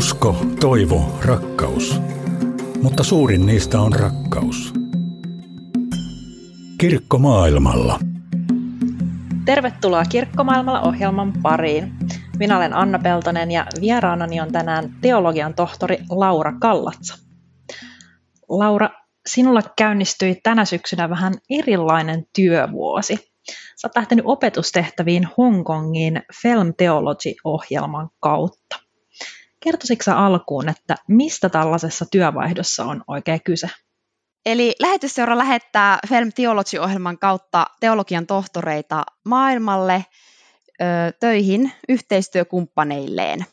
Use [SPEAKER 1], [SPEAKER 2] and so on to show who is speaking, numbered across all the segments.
[SPEAKER 1] Usko, toivo, rakkaus. Mutta suurin niistä on rakkaus. Kirkko maailmalla.
[SPEAKER 2] Tervetuloa Kirkkomaailmalla ohjelman pariin. Minä olen Anna Peltonen ja vieraanani on tänään teologian tohtori Laura Kallatsa. Laura, sinulla käynnistyi tänä syksynä vähän erilainen työvuosi. Sä oot lähtenyt opetustehtäviin Hongkongiin Film Theology-ohjelman kautta. Kertoisitko alkuun, että mistä tällaisessa työvaihdossa on oikein kyse?
[SPEAKER 3] Eli lähetysseura lähettää Film Theology-ohjelman kautta teologian tohtoreita maailmalle ö, töihin yhteistyökumppaneilleen.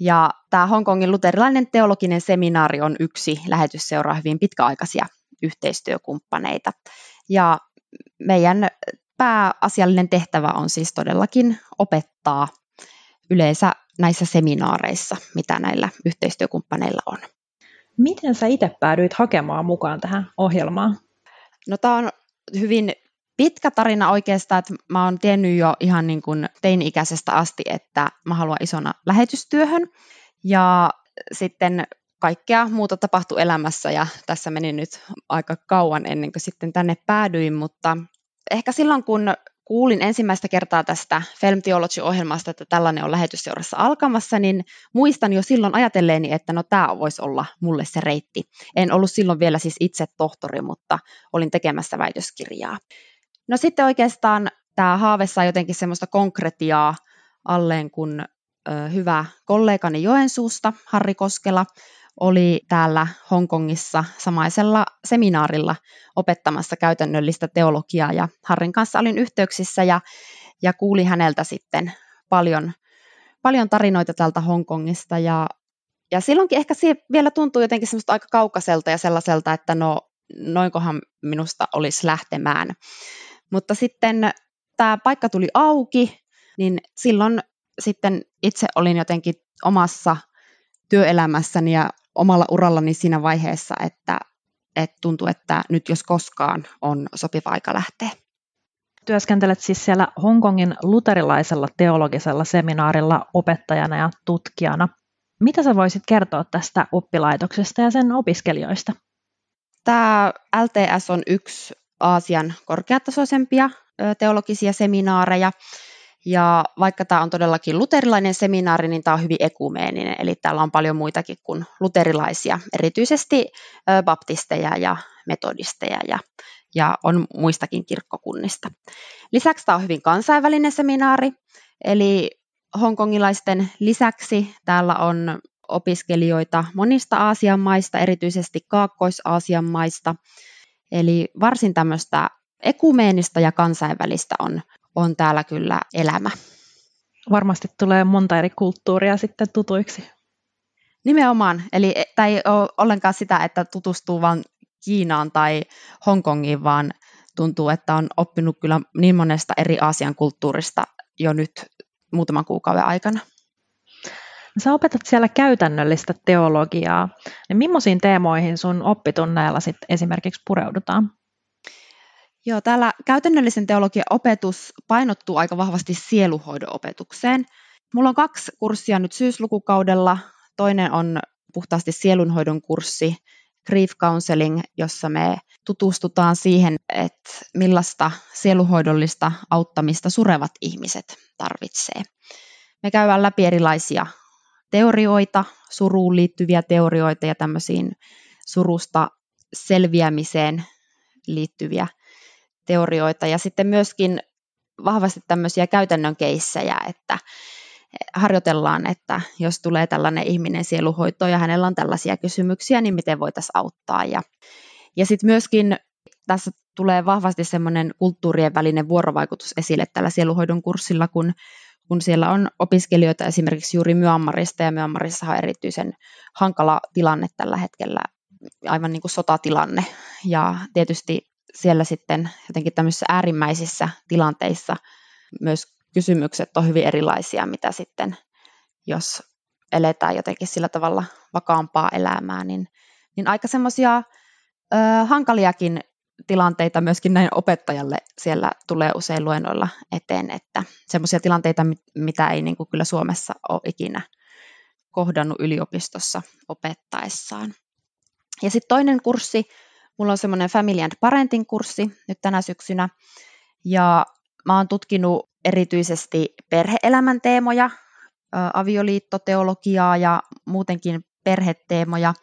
[SPEAKER 3] Ja tämä Hongkongin luterilainen teologinen seminaari on yksi lähetysseuraa hyvin pitkäaikaisia yhteistyökumppaneita. Ja meidän pääasiallinen tehtävä on siis todellakin opettaa yleensä näissä seminaareissa, mitä näillä yhteistyökumppaneilla on.
[SPEAKER 2] Miten sä itse päädyit hakemaan mukaan tähän ohjelmaan?
[SPEAKER 3] No tämä on hyvin pitkä tarina oikeastaan, että mä oon tiennyt jo ihan niin kuin teini-ikäisestä asti, että mä haluan isona lähetystyöhön. Ja sitten kaikkea muuta tapahtui elämässä ja tässä meni nyt aika kauan ennen kuin sitten tänne päädyin, mutta ehkä silloin kun kuulin ensimmäistä kertaa tästä Film Theology-ohjelmasta, että tällainen on lähetysseurassa alkamassa, niin muistan jo silloin ajatelleeni, että no tämä voisi olla mulle se reitti. En ollut silloin vielä siis itse tohtori, mutta olin tekemässä väitöskirjaa. No sitten oikeastaan tämä haave sai jotenkin semmoista konkretiaa alleen, kun ö, hyvä kollegani Joensuusta, Harri Koskela, oli täällä Hongkongissa samaisella seminaarilla opettamassa käytännöllistä teologiaa ja Harrin kanssa olin yhteyksissä ja, ja kuulin häneltä sitten paljon, paljon tarinoita täältä Hongkongista ja, ja silloinkin ehkä se vielä tuntuu jotenkin semmoista aika kaukaiselta ja sellaiselta, että no noinkohan minusta olisi lähtemään. Mutta sitten tämä paikka tuli auki, niin silloin sitten itse olin jotenkin omassa työelämässäni ja omalla urallani siinä vaiheessa, että, että tuntuu, että nyt jos koskaan on sopiva aika lähteä.
[SPEAKER 2] Työskentelet siis siellä Hongkongin luterilaisella teologisella seminaarilla opettajana ja tutkijana. Mitä sä voisit kertoa tästä oppilaitoksesta ja sen opiskelijoista?
[SPEAKER 3] Tämä LTS on yksi Aasian korkeatasoisempia teologisia seminaareja. Ja vaikka tämä on todellakin luterilainen seminaari, niin tämä on hyvin ekumeeninen, eli täällä on paljon muitakin kuin luterilaisia, erityisesti baptisteja ja metodisteja ja, ja on muistakin kirkkokunnista. Lisäksi tämä on hyvin kansainvälinen seminaari, eli hongkongilaisten lisäksi täällä on opiskelijoita monista Aasian maista, erityisesti Kaakkois-Aasian maista, eli varsin tämmöistä ekumeenista ja kansainvälistä on on täällä kyllä elämä.
[SPEAKER 2] Varmasti tulee monta eri kulttuuria sitten tutuiksi.
[SPEAKER 3] Nimenomaan, eli e, tämä ei ole ollenkaan sitä, että tutustuu vain Kiinaan tai Hongkongiin, vaan tuntuu, että on oppinut kyllä niin monesta eri Aasian kulttuurista jo nyt muutaman kuukauden aikana.
[SPEAKER 2] Sä opetat siellä käytännöllistä teologiaa. Niin millaisiin teemoihin sun oppitunneilla sit esimerkiksi pureudutaan?
[SPEAKER 3] Joo, täällä käytännöllisen teologian opetus painottuu aika vahvasti sieluhoidon opetukseen. Mulla on kaksi kurssia nyt syyslukukaudella. Toinen on puhtaasti sielunhoidon kurssi, Grief Counseling, jossa me tutustutaan siihen, että millaista sieluhoidollista auttamista surevat ihmiset tarvitsee. Me käydään läpi erilaisia teorioita, suruun liittyviä teorioita ja tämmöisiin surusta selviämiseen liittyviä teorioita ja sitten myöskin vahvasti tämmöisiä käytännön keissejä, että harjoitellaan, että jos tulee tällainen ihminen sieluhoitoon ja hänellä on tällaisia kysymyksiä, niin miten voitaisiin auttaa. Ja, ja sitten myöskin tässä tulee vahvasti semmoinen kulttuurien välinen vuorovaikutus esille tällä sieluhoidon kurssilla, kun, kun siellä on opiskelijoita esimerkiksi juuri Myanmarista, ja Myanmarissa on erityisen hankala tilanne tällä hetkellä, aivan niin kuin sotatilanne, ja tietysti siellä sitten jotenkin tämmöisissä äärimmäisissä tilanteissa myös kysymykset on hyvin erilaisia, mitä sitten, jos eletään jotenkin sillä tavalla vakaampaa elämää, niin, niin aika semmoisia hankaliakin tilanteita myöskin näin opettajalle siellä tulee usein luennoilla eteen, että semmoisia tilanteita, mitä ei niin kuin kyllä Suomessa ole ikinä kohdannut yliopistossa opettaessaan. Ja sitten toinen kurssi, mulla on semmoinen Family and Parenting kurssi nyt tänä syksynä, ja mä oon tutkinut erityisesti perheelämän teemoja, avioliittoteologiaa ja muutenkin perheteemoja.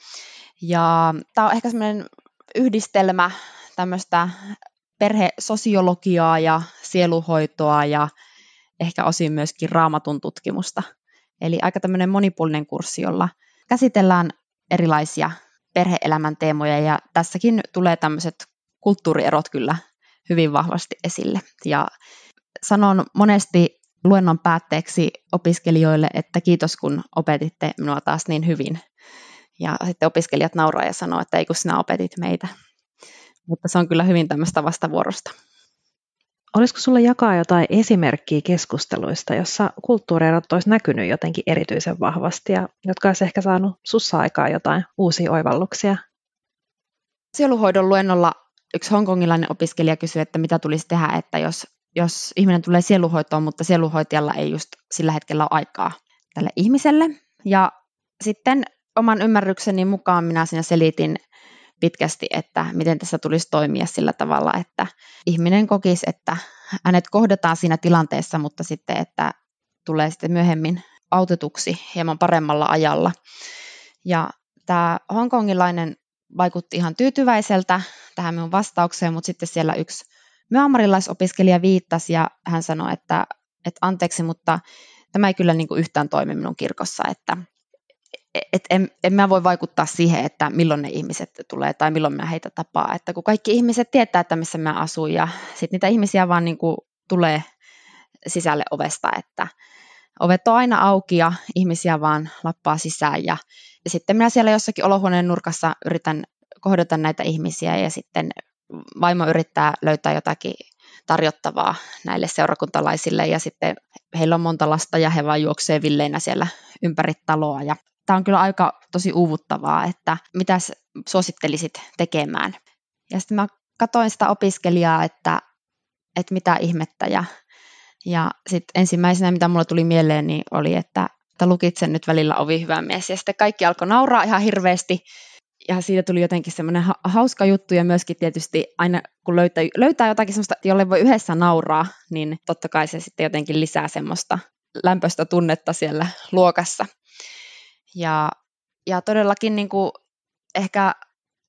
[SPEAKER 3] Ja tämä on ehkä semmoinen yhdistelmä tämmöistä perhesosiologiaa ja sieluhoitoa ja ehkä osin myöskin raamatun tutkimusta. Eli aika tämmöinen monipuolinen kurssi, jolla käsitellään erilaisia perheelämän teemoja ja tässäkin tulee tämmöiset kulttuurierot kyllä hyvin vahvasti esille. Ja sanon monesti luennon päätteeksi opiskelijoille, että kiitos kun opetitte minua taas niin hyvin. Ja sitten opiskelijat nauraa ja sanoo, että ei kun sinä opetit meitä. Mutta se on kyllä hyvin tämmöistä vastavuorosta.
[SPEAKER 2] Olisiko sulla jakaa jotain esimerkkiä keskusteluista, jossa kulttuurierot olisi näkynyt jotenkin erityisen vahvasti ja jotka olisi ehkä saanut sussa aikaa jotain uusia oivalluksia?
[SPEAKER 3] Sieluhoidon luennolla yksi hongkongilainen opiskelija kysyi, että mitä tulisi tehdä, että jos, jos ihminen tulee sieluhoitoon, mutta sieluhoitajalla ei just sillä hetkellä ole aikaa tälle ihmiselle. Ja sitten oman ymmärrykseni mukaan minä siinä selitin pitkästi, että miten tässä tulisi toimia sillä tavalla, että ihminen kokisi, että hänet kohdataan siinä tilanteessa, mutta sitten, että tulee sitten myöhemmin autetuksi hieman paremmalla ajalla. Ja tämä hongkongilainen vaikutti ihan tyytyväiseltä tähän minun vastaukseen, mutta sitten siellä yksi myanmarilaisopiskelija viittasi ja hän sanoi, että, että anteeksi, mutta tämä ei kyllä niin kuin yhtään toimi minun kirkossa, että et en, en mä voi vaikuttaa siihen, että milloin ne ihmiset tulee tai milloin mä heitä tapaa. Että kun kaikki ihmiset tietää, että missä mä asun ja sitten niitä ihmisiä vaan niin kuin tulee sisälle ovesta, että ovet on aina auki ja ihmisiä vaan lappaa sisään ja, ja sitten minä siellä jossakin olohuoneen nurkassa yritän kohdata näitä ihmisiä ja sitten vaimo yrittää löytää jotakin tarjottavaa näille seurakuntalaisille ja sitten heillä on monta lasta ja he vaan juoksee villeinä siellä ympäri taloa ja tämä on kyllä aika tosi uuvuttavaa, että mitä suosittelisit tekemään. Ja sitten mä katsoin sitä opiskelijaa, että, että mitä ihmettä ja, ja sitten ensimmäisenä, mitä mulle tuli mieleen, niin oli, että, että lukit sen nyt välillä ovi hyvä mies. Ja sitten kaikki alkoi nauraa ihan hirveästi ja siitä tuli jotenkin semmoinen ha- hauska juttu ja myöskin tietysti aina kun löytää, löytää jotakin semmoista, jolle voi yhdessä nauraa, niin totta kai se sitten jotenkin lisää semmoista lämpöistä tunnetta siellä luokassa. Ja, ja todellakin niin kuin ehkä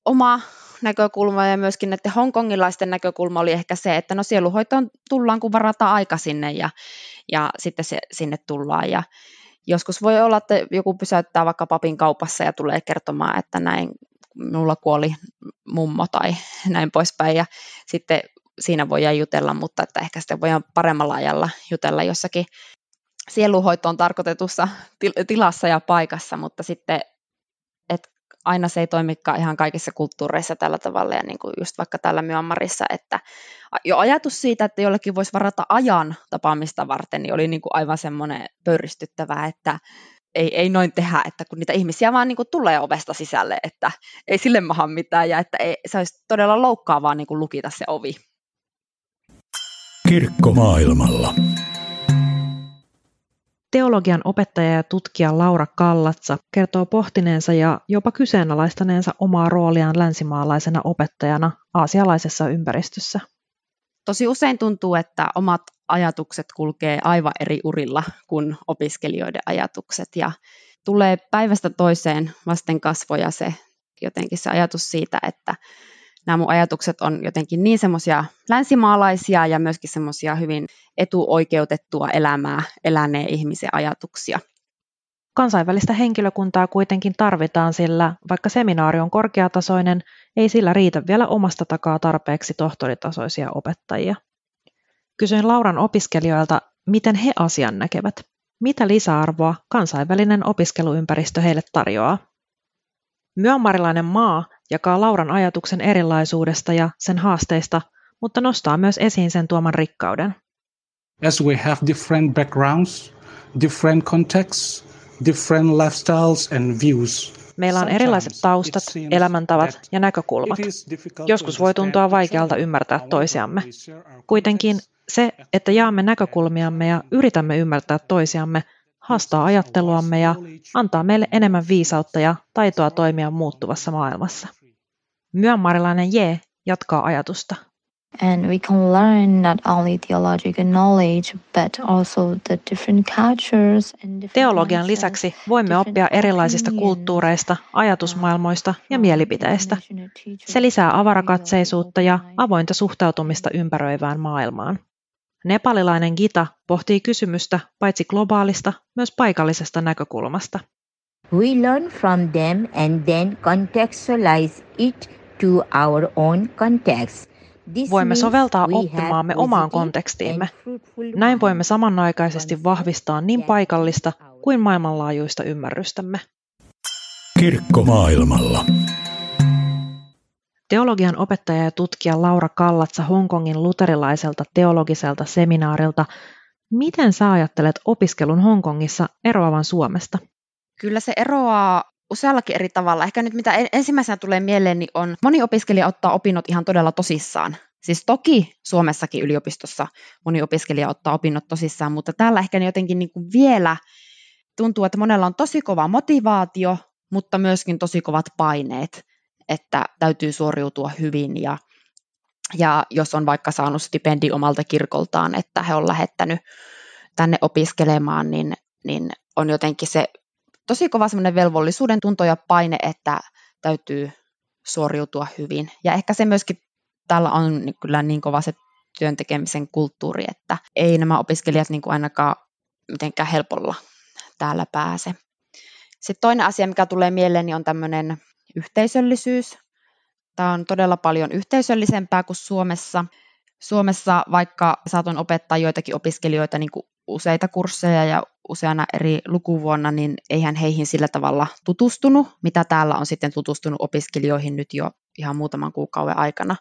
[SPEAKER 3] oma näkökulma ja myöskin näiden hongkongilaisten näkökulma oli ehkä se, että no sieluhoitoon tullaan, kun varataan aika sinne ja, ja sitten se, sinne tullaan. Ja joskus voi olla, että joku pysäyttää vaikka papin kaupassa ja tulee kertomaan, että näin minulla kuoli mummo tai näin poispäin ja sitten siinä voidaan jutella, mutta että ehkä sitten voidaan paremmalla ajalla jutella jossakin sieluhoitoon tarkoitetussa tilassa ja paikassa, mutta sitten että aina se ei toimikaan ihan kaikissa kulttuureissa tällä tavalla, ja niin kuin just vaikka täällä Myanmarissa, että jo ajatus siitä, että jollekin voisi varata ajan tapaamista varten, niin oli niin kuin aivan semmoinen pöyristyttävää, että ei, ei noin tehdä, että kun niitä ihmisiä vaan niin kuin tulee ovesta sisälle, että ei sille maha mitään, ja että ei, se olisi todella loukkaavaa niin kuin lukita se ovi.
[SPEAKER 1] Kirkko maailmalla.
[SPEAKER 2] Teologian opettaja ja tutkija Laura Kallatsa kertoo pohtineensa ja jopa kyseenalaistaneensa omaa rooliaan länsimaalaisena opettajana aasialaisessa ympäristössä.
[SPEAKER 3] Tosi usein tuntuu, että omat ajatukset kulkee aivan eri urilla kuin opiskelijoiden ajatukset ja tulee päivästä toiseen vasten kasvoja se jotenkin se ajatus siitä, että nämä mun ajatukset on jotenkin niin semmoisia länsimaalaisia ja myöskin semmoisia hyvin etuoikeutettua elämää eläneen ihmisen ajatuksia.
[SPEAKER 2] Kansainvälistä henkilökuntaa kuitenkin tarvitaan, sillä vaikka seminaari on korkeatasoinen, ei sillä riitä vielä omasta takaa tarpeeksi tohtoritasoisia opettajia. Kysyin Lauran opiskelijoilta, miten he asian näkevät. Mitä lisäarvoa kansainvälinen opiskeluympäristö heille tarjoaa? Myanmarilainen maa jakaa Lauran ajatuksen erilaisuudesta ja sen haasteista, mutta nostaa myös esiin sen tuoman rikkauden.
[SPEAKER 4] As we have different backgrounds, different contexts, different lifestyles and views.
[SPEAKER 2] Meillä on erilaiset taustat, elämäntavat ja näkökulmat. Joskus voi tuntua vaikealta ymmärtää toisiamme. Kuitenkin se, että jaamme näkökulmiamme ja yritämme ymmärtää toisiamme, haastaa ajatteluamme ja antaa meille enemmän viisautta ja taitoa toimia muuttuvassa maailmassa. Myanmarilainen J jatkaa ajatusta.
[SPEAKER 5] And we can learn not only theological knowledge, but also the different cultures and different
[SPEAKER 2] Teologian lisäksi voimme oppia erilaisista kulttuureista, ajatusmaailmoista ja mielipiteistä. Se lisää avarakatseisuutta ja avointa suhtautumista ympäröivään maailmaan. Nepalilainen Gita pohtii kysymystä paitsi globaalista, myös paikallisesta näkökulmasta.
[SPEAKER 6] We learn from them and then contextualize it to our own context.
[SPEAKER 2] Voimme soveltaa oppimaamme omaan kontekstiimme. Näin voimme samanaikaisesti vahvistaa niin paikallista kuin maailmanlaajuista ymmärrystämme.
[SPEAKER 1] Kirkko maailmalla.
[SPEAKER 2] Teologian opettaja ja tutkija Laura Kallatsa Hongkongin luterilaiselta teologiselta seminaarilta. Miten sä ajattelet opiskelun Hongkongissa eroavan Suomesta?
[SPEAKER 3] Kyllä se eroaa useallakin eri tavalla. Ehkä nyt mitä ensimmäisenä tulee mieleen, niin on moni opiskelija ottaa opinnot ihan todella tosissaan. Siis toki Suomessakin yliopistossa moni opiskelija ottaa opinnot tosissaan, mutta täällä ehkä jotenkin niin kuin vielä tuntuu, että monella on tosi kova motivaatio, mutta myöskin tosi kovat paineet, että täytyy suoriutua hyvin ja, ja jos on vaikka saanut stipendi omalta kirkoltaan, että he on lähettänyt tänne opiskelemaan, niin, niin on jotenkin se tosi kova semmoinen velvollisuuden tunto ja paine, että täytyy suoriutua hyvin. Ja ehkä se myöskin täällä on kyllä niin kova se työn tekemisen kulttuuri, että ei nämä opiskelijat niin kuin ainakaan mitenkään helpolla täällä pääse. Sitten toinen asia, mikä tulee mieleen, niin on tämmöinen yhteisöllisyys. Tämä on todella paljon yhteisöllisempää kuin Suomessa. Suomessa, vaikka saatoin opettaa joitakin opiskelijoita niin kuin useita kursseja ja useana eri lukuvuonna, niin eihän heihin sillä tavalla tutustunut, mitä täällä on sitten tutustunut opiskelijoihin nyt jo ihan muutaman kuukauden aikana.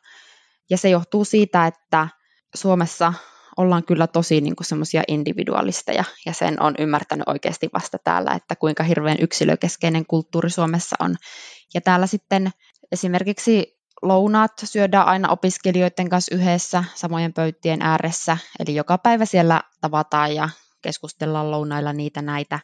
[SPEAKER 3] Ja se johtuu siitä, että Suomessa ollaan kyllä tosi niin semmoisia individualisteja, ja sen on ymmärtänyt oikeasti vasta täällä, että kuinka hirveän yksilökeskeinen kulttuuri Suomessa on. Ja täällä sitten esimerkiksi lounaat syödään aina opiskelijoiden kanssa yhdessä samojen pöytien ääressä, eli joka päivä siellä tavataan ja keskustellaan lounailla niitä näitä.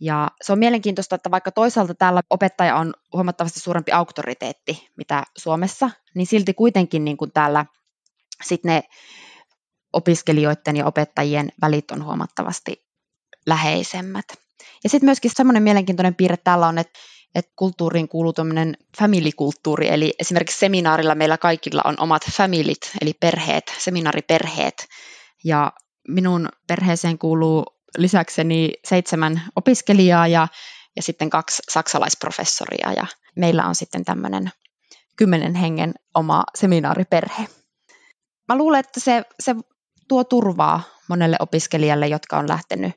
[SPEAKER 3] Ja se on mielenkiintoista, että vaikka toisaalta täällä opettaja on huomattavasti suurempi auktoriteetti, mitä Suomessa, niin silti kuitenkin niin kuin täällä sit ne opiskelijoiden ja opettajien välit on huomattavasti läheisemmät. Ja sitten myöskin semmoinen mielenkiintoinen piirre täällä on, että, että kulttuuriin kuuluu tämmöinen family-kulttuuri, eli esimerkiksi seminaarilla meillä kaikilla on omat familit, eli perheet, seminaariperheet, ja minun perheeseen kuuluu lisäkseni seitsemän opiskelijaa ja, ja sitten kaksi saksalaisprofessoria ja meillä on sitten tämmöinen kymmenen hengen oma seminaariperhe. Mä luulen, että se, se tuo turvaa monelle opiskelijalle, jotka on lähtenyt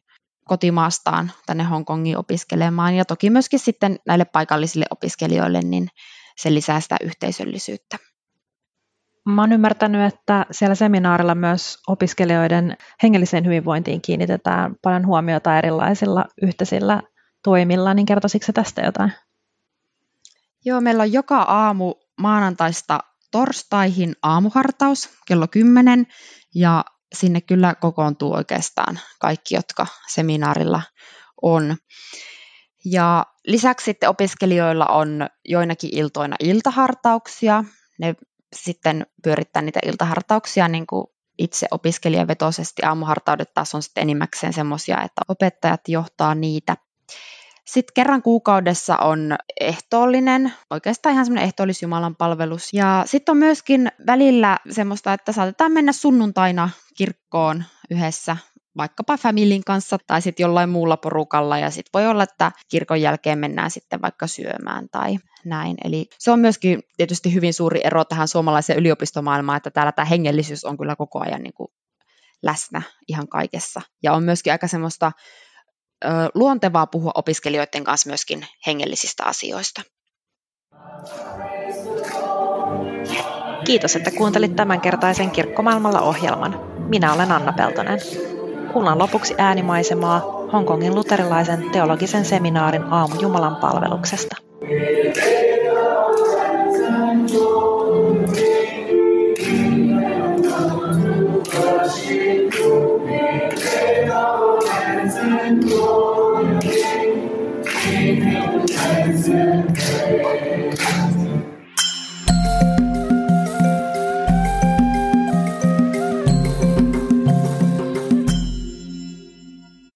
[SPEAKER 3] kotimaastaan tänne Hongkongiin opiskelemaan ja toki myöskin sitten näille paikallisille opiskelijoille, niin se lisää sitä yhteisöllisyyttä.
[SPEAKER 2] Mä oon ymmärtänyt, että siellä seminaarilla myös opiskelijoiden hengelliseen hyvinvointiin kiinnitetään paljon huomiota erilaisilla yhteisillä toimilla, niin kertoisitko tästä jotain?
[SPEAKER 3] Joo, meillä on joka aamu maanantaista torstaihin aamuhartaus kello 10 ja sinne kyllä kokoontuu oikeastaan kaikki, jotka seminaarilla on. Ja lisäksi sitten opiskelijoilla on joinakin iltoina iltahartauksia. Ne sitten pyörittää niitä iltahartauksia niin kuin itse opiskelijavetoisesti. Aamuhartaudet taas on sitten enimmäkseen semmoisia, että opettajat johtaa niitä. Sitten kerran kuukaudessa on ehtoollinen, oikeastaan ihan semmoinen ehtoollisjumalan palvelus. Ja sitten on myöskin välillä semmoista, että saatetaan mennä sunnuntaina kirkkoon yhdessä vaikkapa familin kanssa tai sitten jollain muulla porukalla ja sitten voi olla, että kirkon jälkeen mennään sitten vaikka syömään tai näin. Eli se on myöskin tietysti hyvin suuri ero tähän suomalaiseen yliopistomaailmaan, että täällä tämä hengellisyys on kyllä koko ajan niin kuin läsnä ihan kaikessa. Ja on myöskin aika semmoista ö, luontevaa puhua opiskelijoiden kanssa myöskin hengellisistä asioista.
[SPEAKER 2] Kiitos, että kuuntelit tämänkertaisen Kirkkomaailmalla ohjelman. Minä olen Anna Peltonen. Kuullaan lopuksi äänimaisemaa Hongkongin luterilaisen teologisen seminaarin aamu Jumalan palveluksesta.